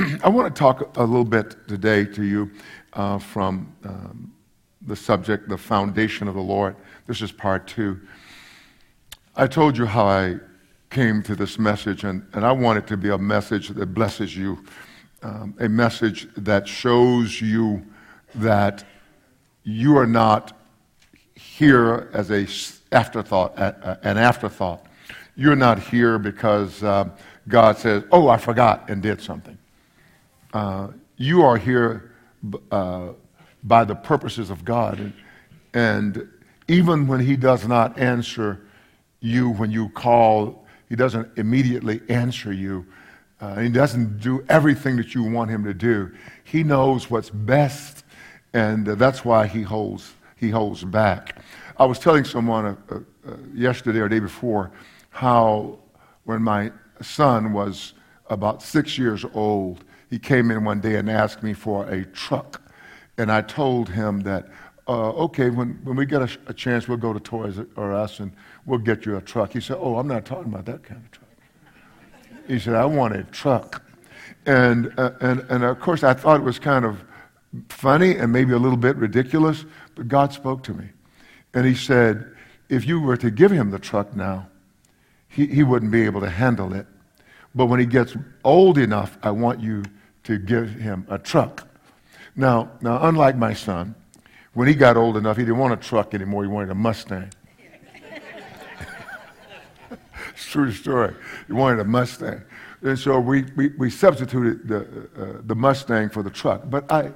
I want to talk a little bit today to you uh, from um, the subject, the foundation of the Lord. This is part two. I told you how I came to this message, and, and I want it to be a message that blesses you, um, a message that shows you that you are not here as a afterthought, an afterthought. You're not here because uh, God says, "Oh, I forgot," and did something. Uh, you are here uh, by the purposes of God, and, and even when He does not answer you when you call, He doesn't immediately answer you. Uh, he doesn't do everything that you want him to do. He knows what's best, and that's why he holds, he holds back. I was telling someone uh, uh, uh yesterday or day before how when my son was about six years old, he came in one day and asked me for a truck. And I told him that, uh, okay, when, when we get a, a, chance, we'll go to Toys R Us and we'll get you a truck. He said, oh, I'm not talking about that kind of truck. He said, I want a truck. And, uh, and, and of course, I thought it was kind of funny and maybe a little bit ridiculous, but God spoke to me. And He said, if you were to give him the truck now, he, he wouldn't be able to handle it. But when he gets old enough, I want you to give him a truck. Now, now, unlike my son, when he got old enough, he didn't want a truck anymore. He wanted a Mustang. it's true story. He wanted a Mustang. And so we, we, we substituted the, uh, the Mustang for the truck. But I,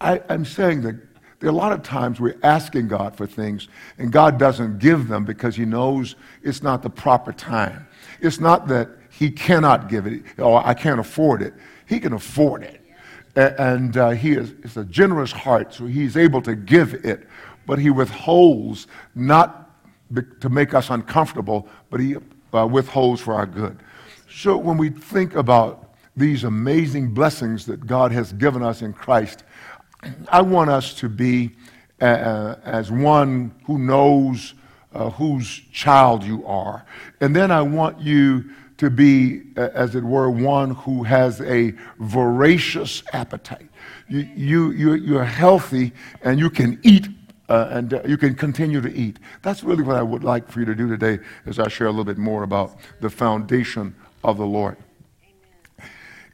I, I'm saying that there are a lot of times we're asking God for things, and God doesn't give them because He knows it's not the proper time. It's not that He cannot give it, or I can't afford it. He can afford it. And uh, He is it's a generous heart, so He's able to give it, but He withholds not to make us uncomfortable, but He uh, withholds for our good. So when we think about these amazing blessings that God has given us in Christ, I want us to be uh, uh, as one who knows uh, whose child you are. And then I want you to be, as it were, one who has a voracious appetite. You, you, you, you're healthy and you can eat uh, and uh, you can continue to eat. That's really what I would like for you to do today as I share a little bit more about the foundation of the Lord.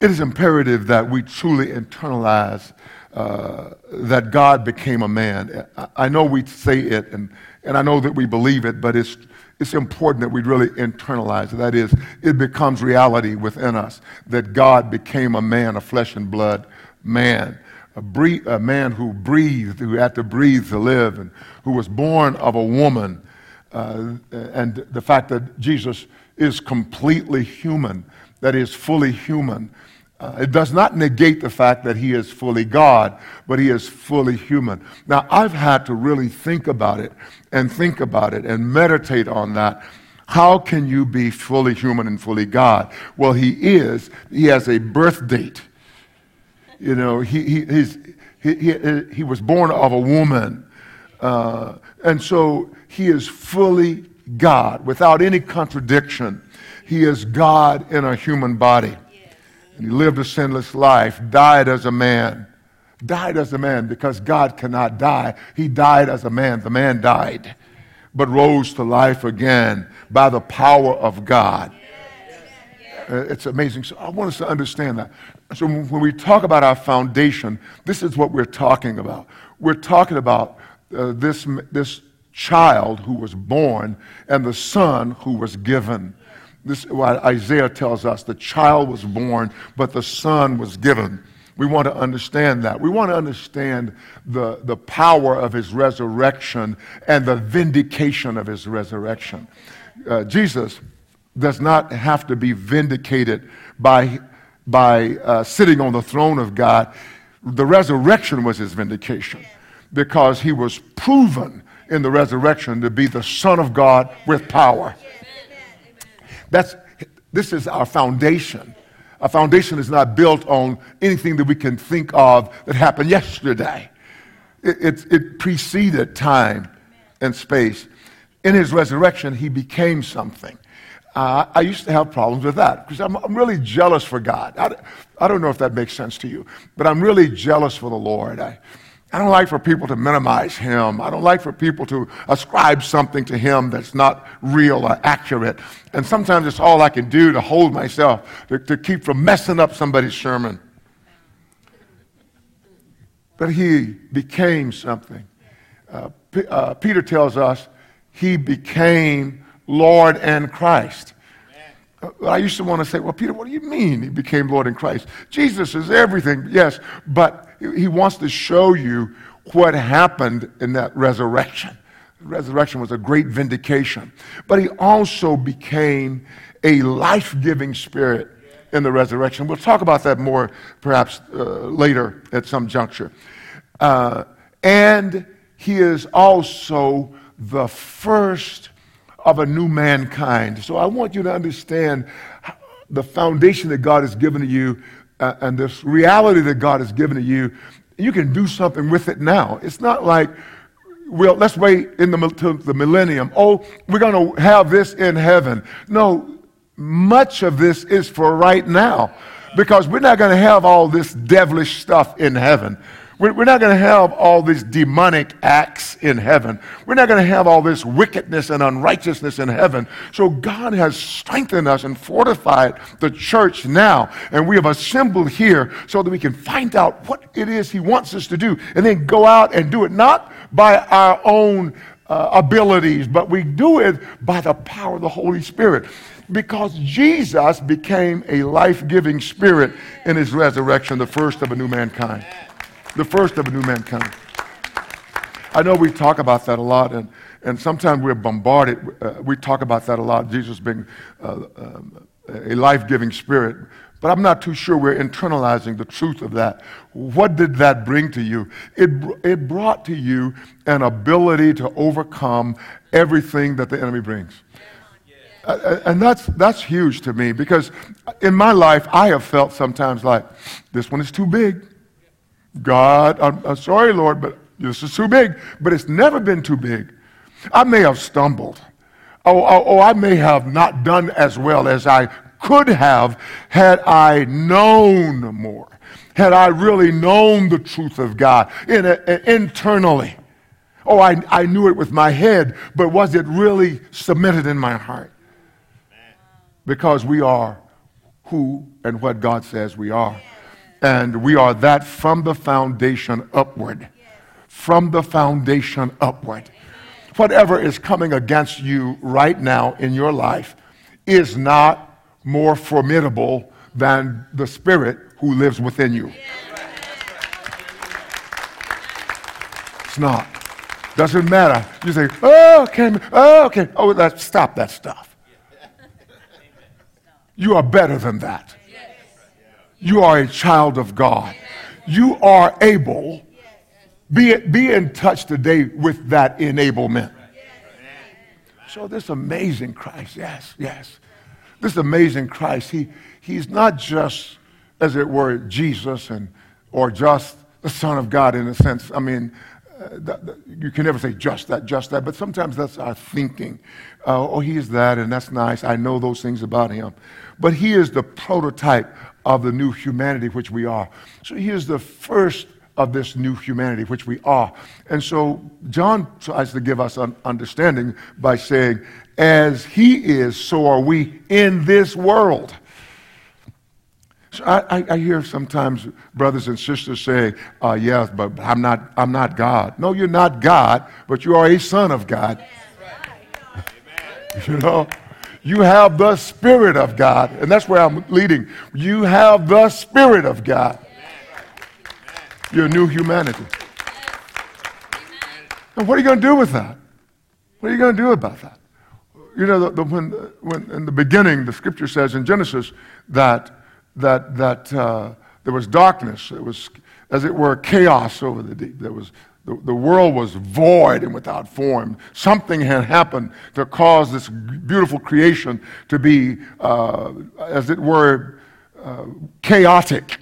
It is imperative that we truly internalize uh, that God became a man. I know we say it, and, and I know that we believe it, but it's, it's important that we really internalize. That is, it becomes reality within us that God became a man, a flesh and blood man. A, breathe, a man who breathed, who had to breathe to live, and who was born of a woman. Uh, and the fact that Jesus is completely human, that is fully human, uh, it does not negate the fact that he is fully God, but he is fully human. Now, I've had to really think about it and think about it and meditate on that. How can you be fully human and fully God? Well, he is. He has a birth date. You know, he, he, he, he, he was born of a woman. Uh, and so he is fully God without any contradiction. He is God in a human body. And he lived a sinless life, died as a man. Died as a man because God cannot die. He died as a man. The man died, but rose to life again by the power of God. Uh, it's amazing. So I want us to understand that. So when we talk about our foundation, this is what we're talking about. We're talking about uh, this, this child who was born and the son who was given. This what Isaiah tells us the child was born, but the son was given. We want to understand that. We want to understand the, the power of his resurrection and the vindication of his resurrection. Uh, Jesus does not have to be vindicated by, by uh, sitting on the throne of God. The resurrection was his vindication because he was proven in the resurrection to be the Son of God with power. That's, this is our foundation. Our foundation is not built on anything that we can think of that happened yesterday. It, it, it preceded time and space. In his resurrection, he became something. uh, I used to have problems with that because I'm, I'm, really jealous for God. I, I don't know if that makes sense to you, but I'm really jealous for the Lord. I, I don't like for people to minimize him. I don't like for people to ascribe something to him that's not real or accurate. And sometimes it's all I can do to hold myself, to, to keep from messing up somebody's sermon. But he became something. Uh, P- uh, Peter tells us he became Lord and Christ. Uh, I used to want to say, well, Peter, what do you mean he became Lord and Christ? Jesus is everything, yes, but he wants to show you what happened in that resurrection. The resurrection was a great vindication. But he also became a life giving spirit in the resurrection. We'll talk about that more perhaps uh, later at some juncture. Uh, and he is also the first of a new mankind. So I want you to understand the foundation that God has given to you uh, and this reality that God has given to you. You can do something with it now. It's not like, well, let's wait in the, to the millennium. Oh, we're going to have this in heaven. No, much of this is for right now because we're not going to have all this devilish stuff in heaven. We're not going to have all these demonic acts in heaven. We're not going to have all this wickedness and unrighteousness in heaven. So God has strengthened us and fortified the church now. And we have assembled here so that we can find out what it is He wants us to do and then go out and do it, not by our own uh, abilities, but we do it by the power of the Holy Spirit because Jesus became a life giving spirit in his resurrection, the first of a new mankind the first of a new mankind. I know we talk about that a lot, and, and sometimes we're bombarded. Uh, we talk about that a lot, Jesus being uh, uh, a life giving spirit. But I'm not too sure we're internalizing the truth of that. What did that bring to you? It, it brought to you an ability to overcome everything that the enemy brings. Uh, and that's, that's huge to me because in my life, I have felt sometimes like this one is too big. God, I'm, I'm sorry, Lord, but this is too big. But it's never been too big. I may have stumbled. Oh, oh, oh, I may have not done as well as I could have had I known more, had I really known the truth of God in a, internally. Oh, I, I knew it with my head, but was it really submitted in my heart? Because we are who and what God says we are. And we are that from the foundation upward. From the foundation upward. Whatever is coming against you right now in your life is not more formidable than the Spirit who lives within you. It's not. Doesn't matter. You say, oh, okay, oh, okay. Oh, that, stop that stuff. You are better than that. You are a child of God. You are able. Be, be in touch today with that enablement. So, this amazing Christ, yes, yes. This amazing Christ, he, he's not just, as it were, Jesus and, or just the Son of God in a sense. I mean, uh, you can never say just that, just that, but sometimes that's our thinking. Uh, oh, he is that, and that's nice. I know those things about him. But he is the prototype of the new humanity which we are. So he is the first of this new humanity which we are. And so John tries to give us an understanding by saying, as he is, so are we in this world. So I, I, hear sometimes brothers and sisters say, uh, yes, but I'm not, I'm not God. No, you're not God, but you are a son of God. you know? You have the Spirit of God. And that's where I'm leading. You have the Spirit of God. You're new humanity. And what are you going to do with that? What are you going to do about that? You know, the, the, when, when in the beginning, the scripture says in Genesis that, that, that uh, there was darkness. It was, as it were, chaos over the deep. There was the, the world was void and without form. Something had happened to cause this beautiful creation to be, uh, as it were, uh, chaotic.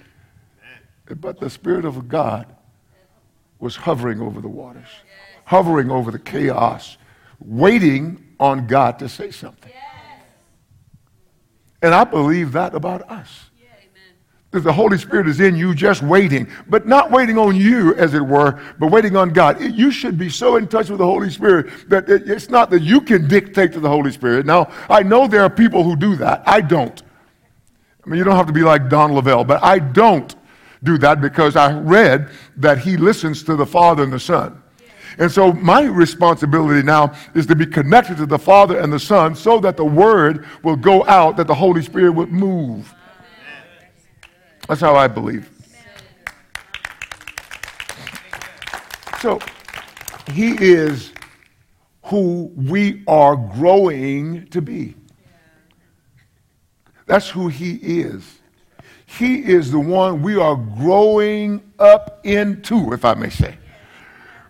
But the Spirit of God was hovering over the waters, hovering over the chaos, waiting on God to say something. And I believe that about us. That the Holy Spirit is in you just waiting, but not waiting on you, as it were, but waiting on God. You should be so in touch with the Holy Spirit that it's not that you can dictate to the Holy Spirit. Now, I know there are people who do that. I don't. I mean, you don't have to be like Don Lavelle, but I don't do that because I read that he listens to the Father and the Son. And so my responsibility now is to be connected to the Father and the Son so that the Word will go out, that the Holy Spirit would move. That's how I believe. So he is who we are growing to be. That's who he is. He is the one we are growing up into, if I may say.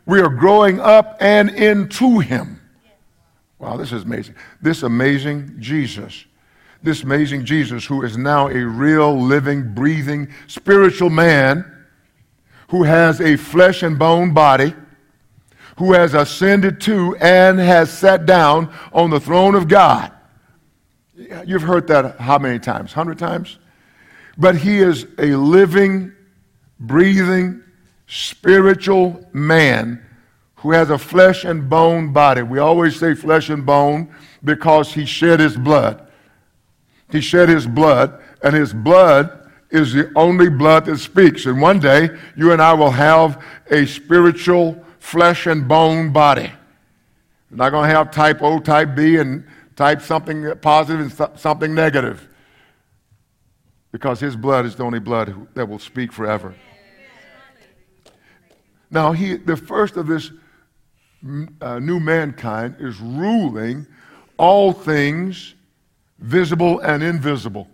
We are growing up and into him. Wow, this is amazing. This amazing Jesus this amazing Jesus, who is now a real, living, breathing, spiritual man, who has a flesh and bone body, who has ascended to and has sat down on the throne of God. You've heard that how many times? Hundred times? But he is a living, breathing, spiritual man who has a flesh and bone body. We always say flesh and bone because he shed his blood. He shed his blood, and his blood is the only blood that speaks. And one day, you and I will have a spiritual flesh and bone body. We're not going to have type O, type B, and type something positive and something negative. Because his blood is the only blood that will speak forever. Now, he, the first of this uh, new mankind is ruling all things visible and invisible.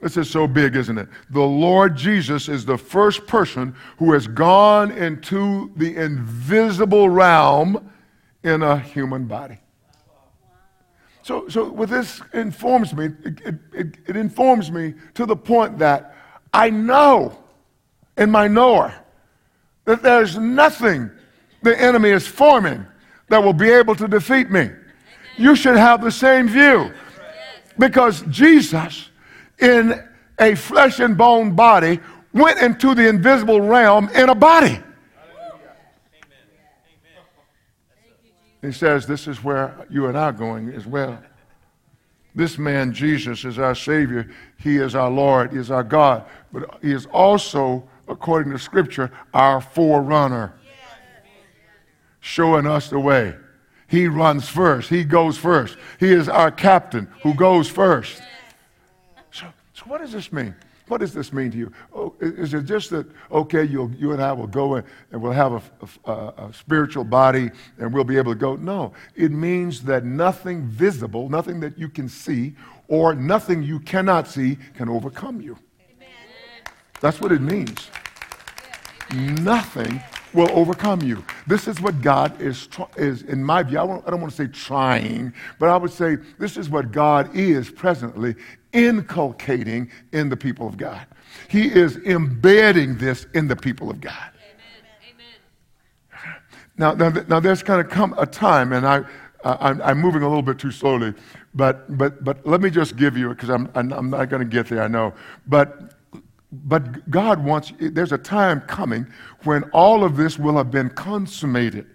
This is so big, isn't it? The Lord Jesus is the first person who has gone into the invisible realm in a human body. So, so what this informs me, it, it, it informs me to the point that I know in my knower that there's nothing the enemy is forming that will be able to defeat me. You should have the same view. Because Jesus, in a flesh and bone body, went into the invisible realm in a body. He says, This is where you and I are going as well. This man, Jesus, is our Savior. He is our Lord. He is our God. But He is also, according to Scripture, our forerunner, showing us the way. He runs first. He goes first. He is our captain who goes first. So, so what does this mean? What does this mean to you? Oh, is it just that, okay, you you and I will go and, and we'll have a, a, a spiritual body and we'll be able to go? No. It means that nothing visible, nothing that you can see, or nothing you cannot see can overcome you. Amen. That's what it means. Nothing will overcome you. This is what God is, is in my view, I, I don't want to say trying, but I would say this is what God is presently inculcating in the people of God. He is embedding this in the people of God. Now, now, now, there's going to come a time, and I, I'm, I'm, moving a little bit too slowly, but, but, but let me just give you, because I'm, I'm not going to get there, I know. But but God wants, there's a time coming when all of this will have been consummated.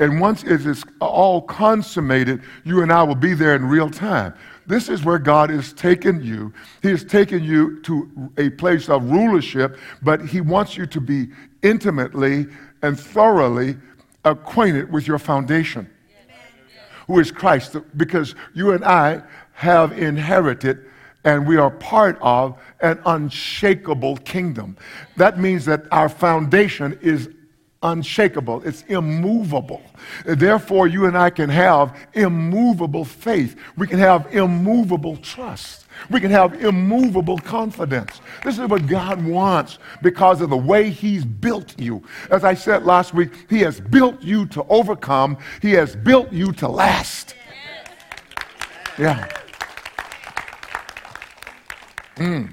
And once it is all consummated, you and I will be there in real time. This is where God is taking you. He has taken you to a place of rulership, but He wants you to be intimately and thoroughly acquainted with your foundation, who is Christ, because you and I have inherited and we are part of an unshakable kingdom. That means that our foundation is unshakable, it's immovable. Therefore, you and I can have immovable faith, we can have immovable trust. We can have immovable confidence. This is what God wants because of the way He's built you. As I said last week, He has built you to overcome, He has built you to last. Yeah. Mm.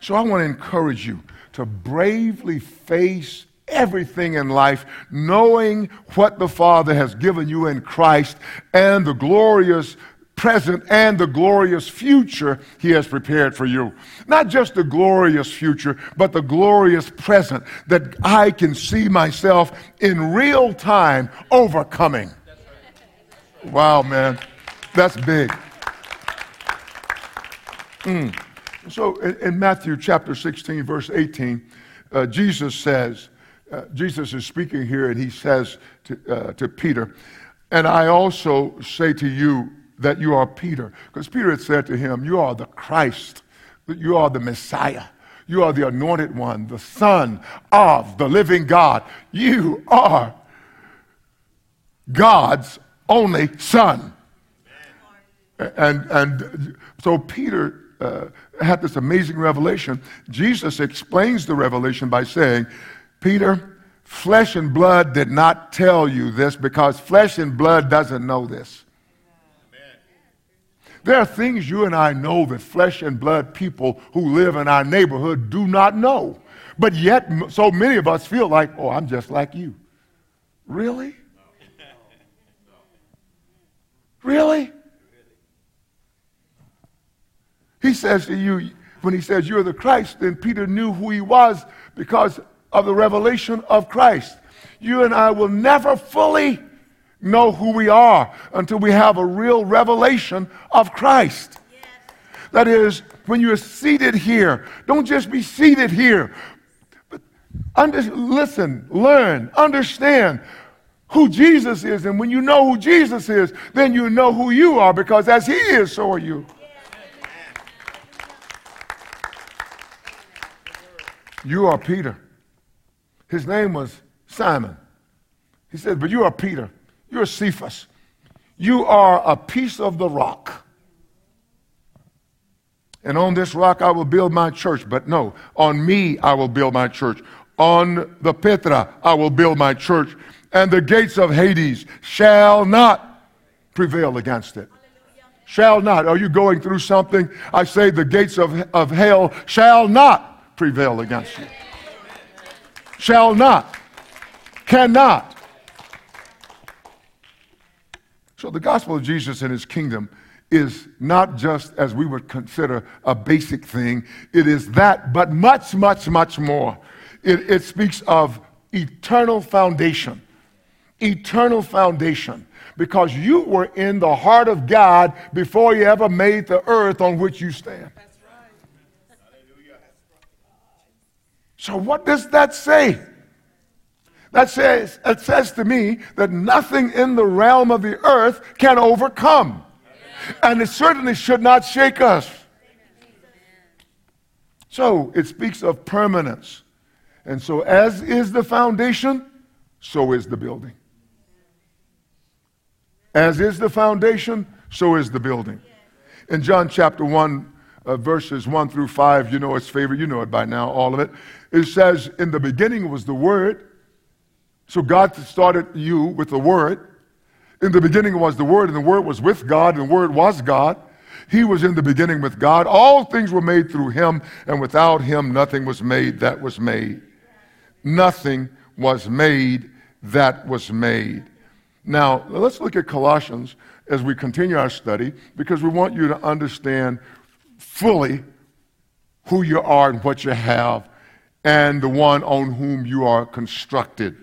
So I want to encourage you to bravely face everything in life, knowing what the Father has given you in Christ and the glorious present and the glorious future he has prepared for you. Not just the glorious future, but the glorious present that I can see myself in real time overcoming. Wow, man. That's big. Mm. So in, in, Matthew chapter 16, verse 18, uh, Jesus says, uh, Jesus is speaking here and he says to, uh, to Peter, and I also say to you that you are Peter. Because Peter had said to him, You are the Christ, you are the Messiah. You are the anointed one, the Son of the living God. You are God's only Son. And, and so Peter uh, had this amazing revelation. Jesus explains the revelation by saying, Peter, flesh and blood did not tell you this because flesh and blood doesn't know this. There are things you and I know that flesh and blood people who live in our neighborhood do not know. But yet, so many of us feel like, oh, I'm just like you. Really? Really? He says to you, when he says you're the Christ, then Peter knew who he was because of the revelation of Christ. You and I will never fully know who we are until we have a real revelation of Christ. Yes. That is, when you're seated here, don't just be seated here, but under, listen, learn, understand who Jesus is. And when you know who Jesus is, then you know who you are because as He is, so are you. You are Peter. His name was Simon. He said, But you are Peter. You're Cephas. You are a piece of the rock. And on this rock I will build my church. But no, on me I will build my church. On the Petra I will build my church. And the gates of Hades shall not prevail against it. Shall not. Are you going through something? I say the gates of, of hell shall not prevail against you. Shall not. Cannot. So the gospel of Jesus and his kingdom is not just as we would consider a basic thing, it is that, but much, much, much more. It, it speaks of eternal foundation. Eternal foundation. Because you were in the heart of God before you ever made the earth on which you stand. So, what does that say? That says, it says to me that nothing in the realm of the earth can overcome. And it certainly should not shake us. So it speaks of permanence. And so, as is the foundation, so is the building. As is the foundation, so is the building. In John chapter 1, uh, verses 1 through 5, you know its favorite, you know it by now, all of it. It says, In the beginning was the Word so God started you with the Word. In the beginning was the Word, and the Word was with God, and the Word was God. He was in the beginning with God. All things were made through him, and without him nothing was made that was made. Nothing was made that was made. Now, let's look at Colossians as we continue our study because we want you to understand fully who you are and what you have and the one on whom you are constructed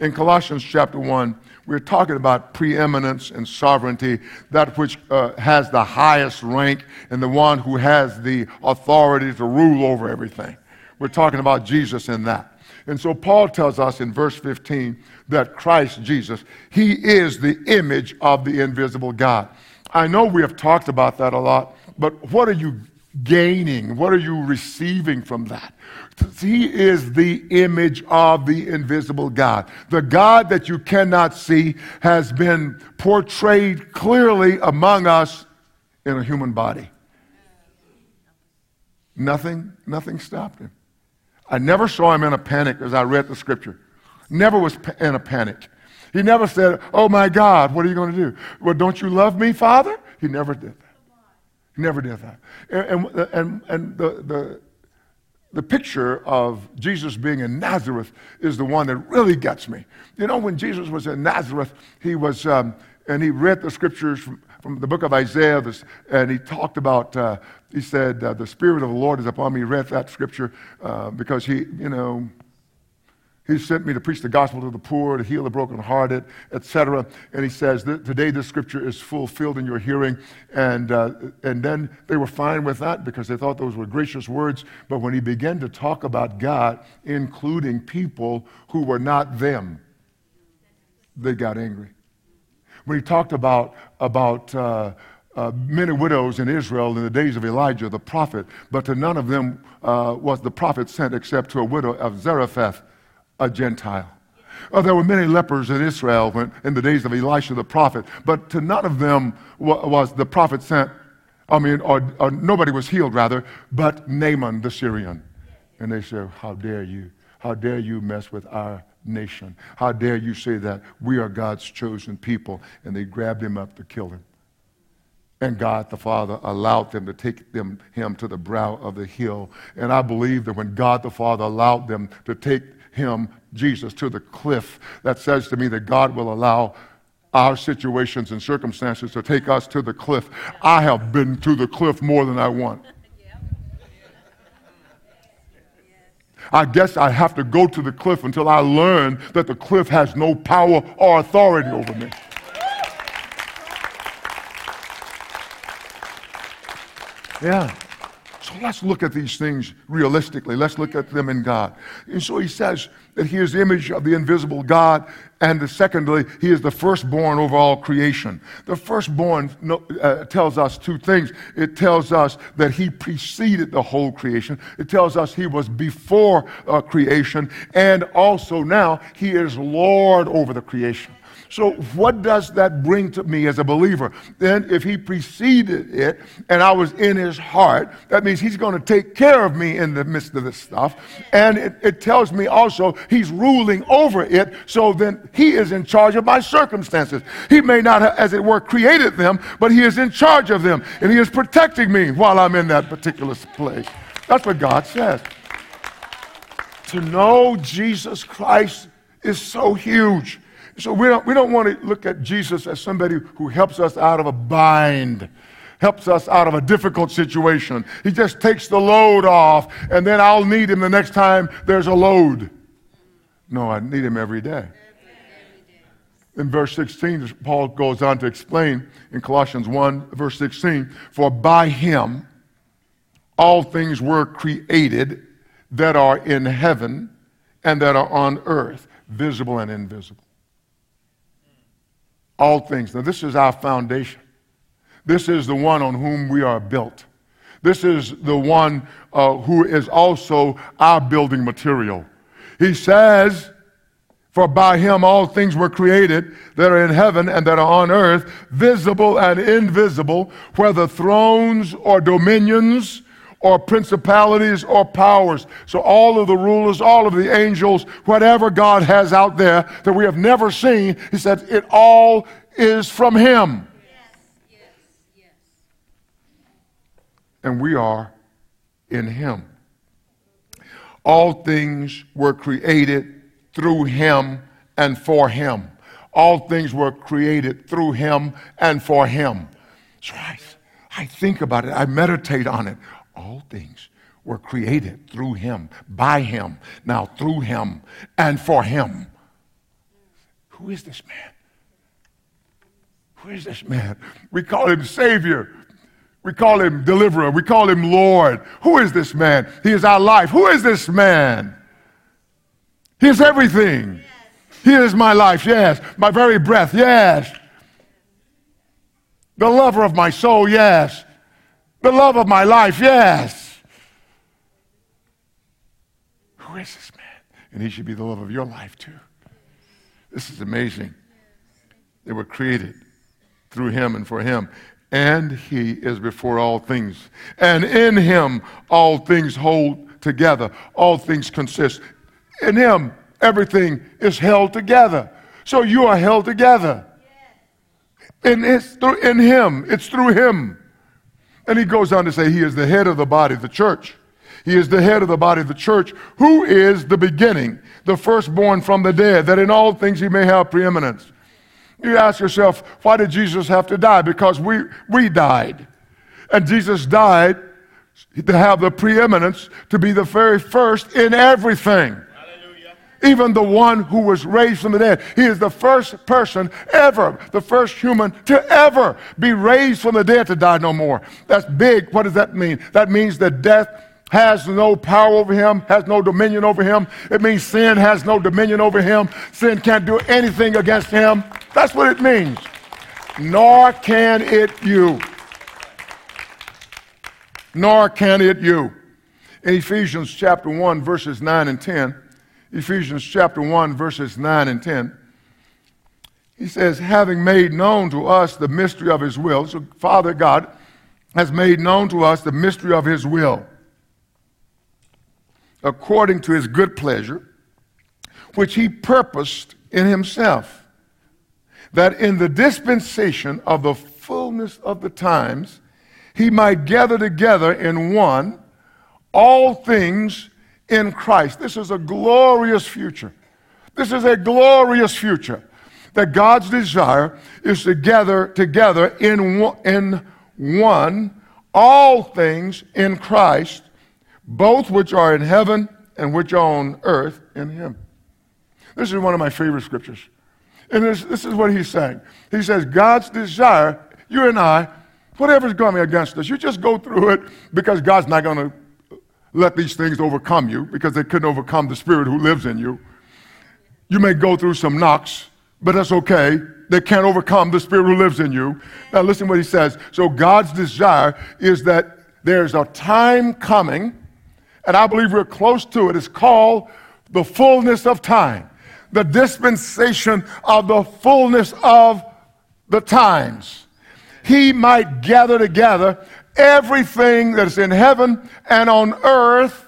in Colossians chapter 1, we're talking about preeminence and sovereignty, that which uh, has the highest rank and the one who has the authority to rule over everything. We're talking about Jesus in that. And so Paul tells us in verse 15 that Christ Jesus, he is the image of the invisible God. I know we have talked about that a lot, but what are you gaining? What are you receiving from that? He is the image of the invisible God. The God that you cannot see has been portrayed clearly among us in a human body. Nothing, nothing stopped him. I never saw him in a panic as I read the scripture. Never was in a panic. He never said, Oh my God, what are you going to do? Well, don't you love me, Father? He never did never did that. And, and, and, and the, the, the picture of Jesus being in Nazareth is the one that really gets me. You know, when Jesus was in Nazareth, he was, um, and he read the scriptures from from the book of Isaiah, this, and he talked about, uh, he said, uh, The Spirit of the Lord is upon me. He read that scripture uh, because he, you know, he sent me to preach the gospel to the poor, to heal the brokenhearted, etc. And he says, Today this scripture is fulfilled in your hearing. And, uh, and then they were fine with that because they thought those were gracious words. But when he began to talk about God, including people who were not them, they got angry. When he talked about, about uh, uh, many widows in Israel in the days of Elijah, the prophet, but to none of them uh, was the prophet sent except to a widow of Zarephath a Gentile. Oh, there were many lepers in Israel when, in the days of Elisha the prophet, but to none of them was the prophet sent, I mean, or, or nobody was healed, rather, but Naaman the Syrian. And they said, How dare you? How dare you mess with our nation? How dare you say that we are God's chosen people? And they grabbed him up to kill him. And God the Father allowed them to take them, him to the brow of the hill. And I believe that when God the Father allowed them to take him, Jesus, to the cliff. That says to me that God will allow our situations and circumstances to take us to the cliff. I have been to the cliff more than I want. I guess I have to go to the cliff until I learn that the cliff has no power or authority over me. Yeah. So let's look at these things realistically. Let's look at them in God. And so he says that he is the image of the invisible God, and the, secondly, he is the firstborn over all creation. The firstborn uh, tells us two things. It tells us that he preceded the whole creation. It tells us he was before uh, creation, and also now he is Lord over the creation. So, what does that bring to me as a believer? Then, if he preceded it and I was in his heart, that means he's going to take care of me in the midst of this stuff. And it, it tells me also he's ruling over it. So then he is in charge of my circumstances. He may not, have, as it were, created them, but he is in charge of them. And he is protecting me while I'm in that particular place. That's what God says. To know Jesus Christ is so huge. So we don't, we don't want to look at Jesus as somebody who helps us out of a bind, helps us out of a difficult situation. He just takes the load off, and then I'll need him the next time there's a load. No, I need him every day. In verse 16, Paul goes on to explain in Colossians 1, verse 16, for by him all things were created that are in heaven and that are on earth, visible and invisible all things. Now, this is our foundation. This is the one on whom we are built. This is the one uh, who is also our building material. He says, For by him all things were created that are in heaven and that are on earth, visible and invisible, whether thrones or dominions or principalities or powers. So, all of the rulers, all of the angels, whatever God has out there that we have never seen, he said, it all is from him. And we are in him. All things were created through him and for him. All things were created through him and for him. So I, I think about it, I meditate on it all things were created through him, by him, now through him, and for him. Who is this man? Who is this man? We call him Savior. We call him Deliverer. We call him Lord. Who is this man? He is our life. Who is this man? He is everything. He is my life, yes. My very breath, yes. The lover of my soul, yes. The love of my life, yes. Who is this man? And he should be the love of your life too. This is amazing. They were created through him and for him. And he is before all things. And in him all things hold together. All things consist. In him everything is held together. So you are held together. And it's through, in him, it's through him. And he goes on to say, He is the head of the body, the church. He is the head of the body of the church, who is the beginning, the firstborn from the dead, that in all things he may have preeminence. You ask yourself, why did Jesus have to die? Because we, we died. And Jesus died to have the preeminence, to be the very first in everything. Even the one who was raised from the dead. He is the first person ever, the first human to ever be raised from the dead to die no more. That's big. What does that mean? That means that death has no power over him, has no dominion over him. It means sin has no dominion over him. Sin can't do anything against him. That's what it means. Nor can it you. Nor can it you. In Ephesians chapter 1, verses 9 and 10, Ephesians chapter 1, verses 9 and 10, he says, having made known to us the mystery of his will. So, Father God has made known to us the mystery of his will according to his good pleasure, which he purposed in himself, that in the dispensation of the fullness of the times, he might gather together in one all things in Christ. This is a glorious future. This is a glorious future. That God's desire is to gather together in one, in one all things in Christ both which are in heaven and which are on earth in him. This is one of my favorite scriptures. And this, this is what he's saying. He says, God's desire, you and I, whatever's coming against us, you just go through it because God's not going to let these things overcome you because they couldn't overcome the spirit who lives in you. You may go through some knocks, but that's okay. They can't overcome the spirit who lives in you. Now, listen what he says. So, God's desire is that there's a time coming and I believe we're close to it. It's called the fullness of time, the dispensation of the fullness of the times. He might gather together everything that is in heaven and on earth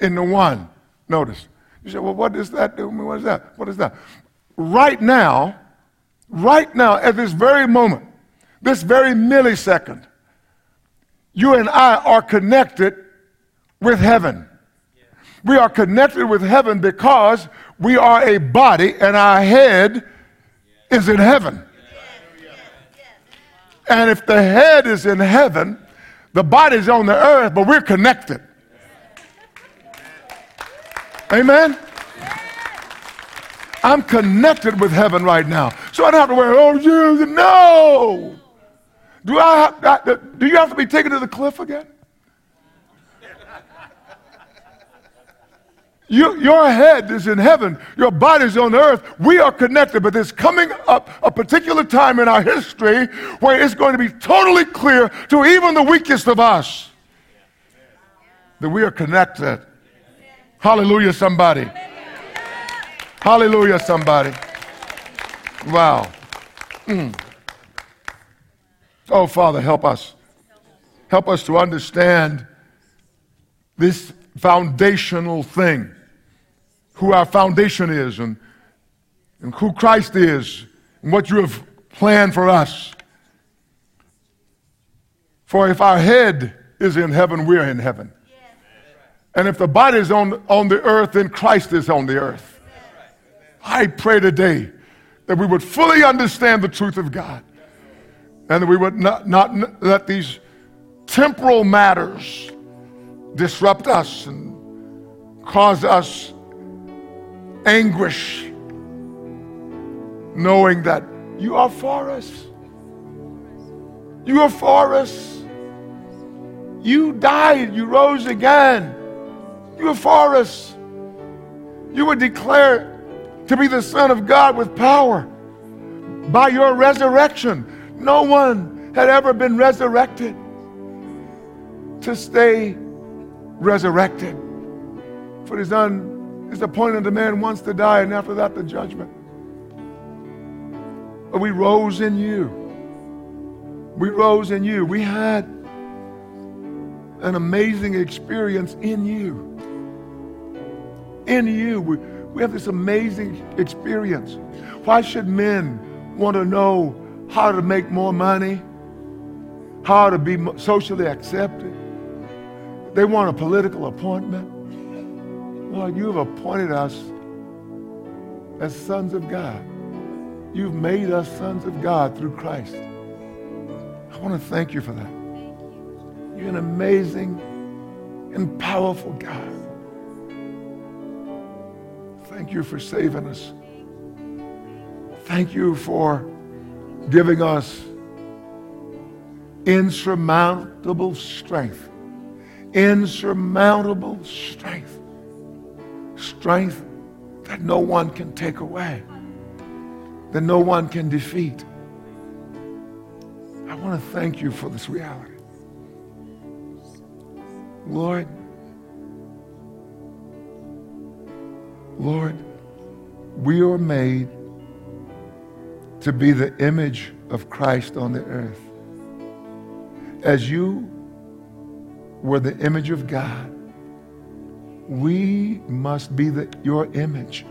in the one. Notice. You say, well, what does that do? What is that? What is that? Right now, right now, at this very moment, this very millisecond, you and I are connected with heaven. We are connected with heaven because we are a body and our head is in heaven. And if the head is in heaven, the body's on the earth, but we're connected. Amen? I'm connected with heaven right now. So I don't have to worry, oh, Jesus, no. Do, I have, do you have to be taken to the cliff again? You, your head is in heaven, your body is on earth. We are connected, but there's coming up a particular time in our history where it's going to be totally clear to even the weakest of us that we are connected. Hallelujah, somebody. Hallelujah, somebody. Wow. Mm. Oh, Father, help us. Help us to understand this foundational thing who our foundation is and, and who Christ is and what you have planned for us. For if our head is in heaven, we're in heaven. And if the body is on, on the earth, then Christ is on the earth. I pray today that we would fully understand the truth of God and that we would not, not let these temporal matters disrupt us and cause us anguish, knowing that you are for us. You are for us. You died, you rose again. You are for us. You were declared to be the Son of God with power by your resurrection. No one had ever been resurrected to stay resurrected. For it is un it's appointed the man wants to die, and after that, the judgment. But we rose in you. We rose in you. We had an amazing experience in you. In you. We, we have this amazing experience. Why should men want to know how to make more money? How to be socially accepted? They want a political appointment. Lord, you have appointed us as sons of God. You've made us sons of God through Christ. I want to thank you for that. You're an amazing and powerful God. Thank you for saving us. Thank you for giving us insurmountable strength. Insurmountable strength. Strength that no one can take away, that no one can defeat. I want to thank you for this reality. Lord, Lord, we are made to be the image of Christ on the earth. As you were the image of God, we must be the, your image.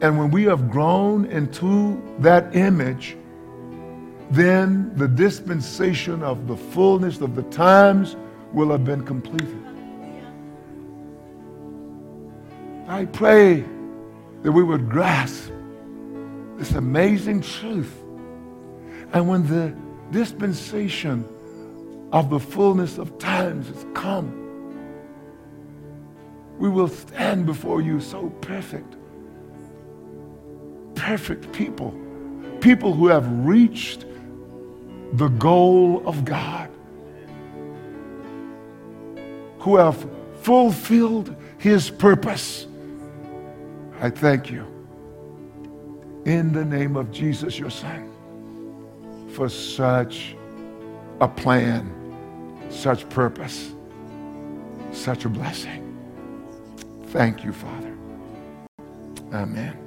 And when we have grown into that image, then the dispensation of the fullness of the times will have been completed. I pray that we would grasp this amazing truth. And when the dispensation of the fullness of times has come, we will stand before you so perfect. Perfect people. People who have reached the goal of God, who have fulfilled His purpose. I thank you in the name of Jesus, your Son, for such a plan, such purpose, such a blessing. Thank you, Father. Amen.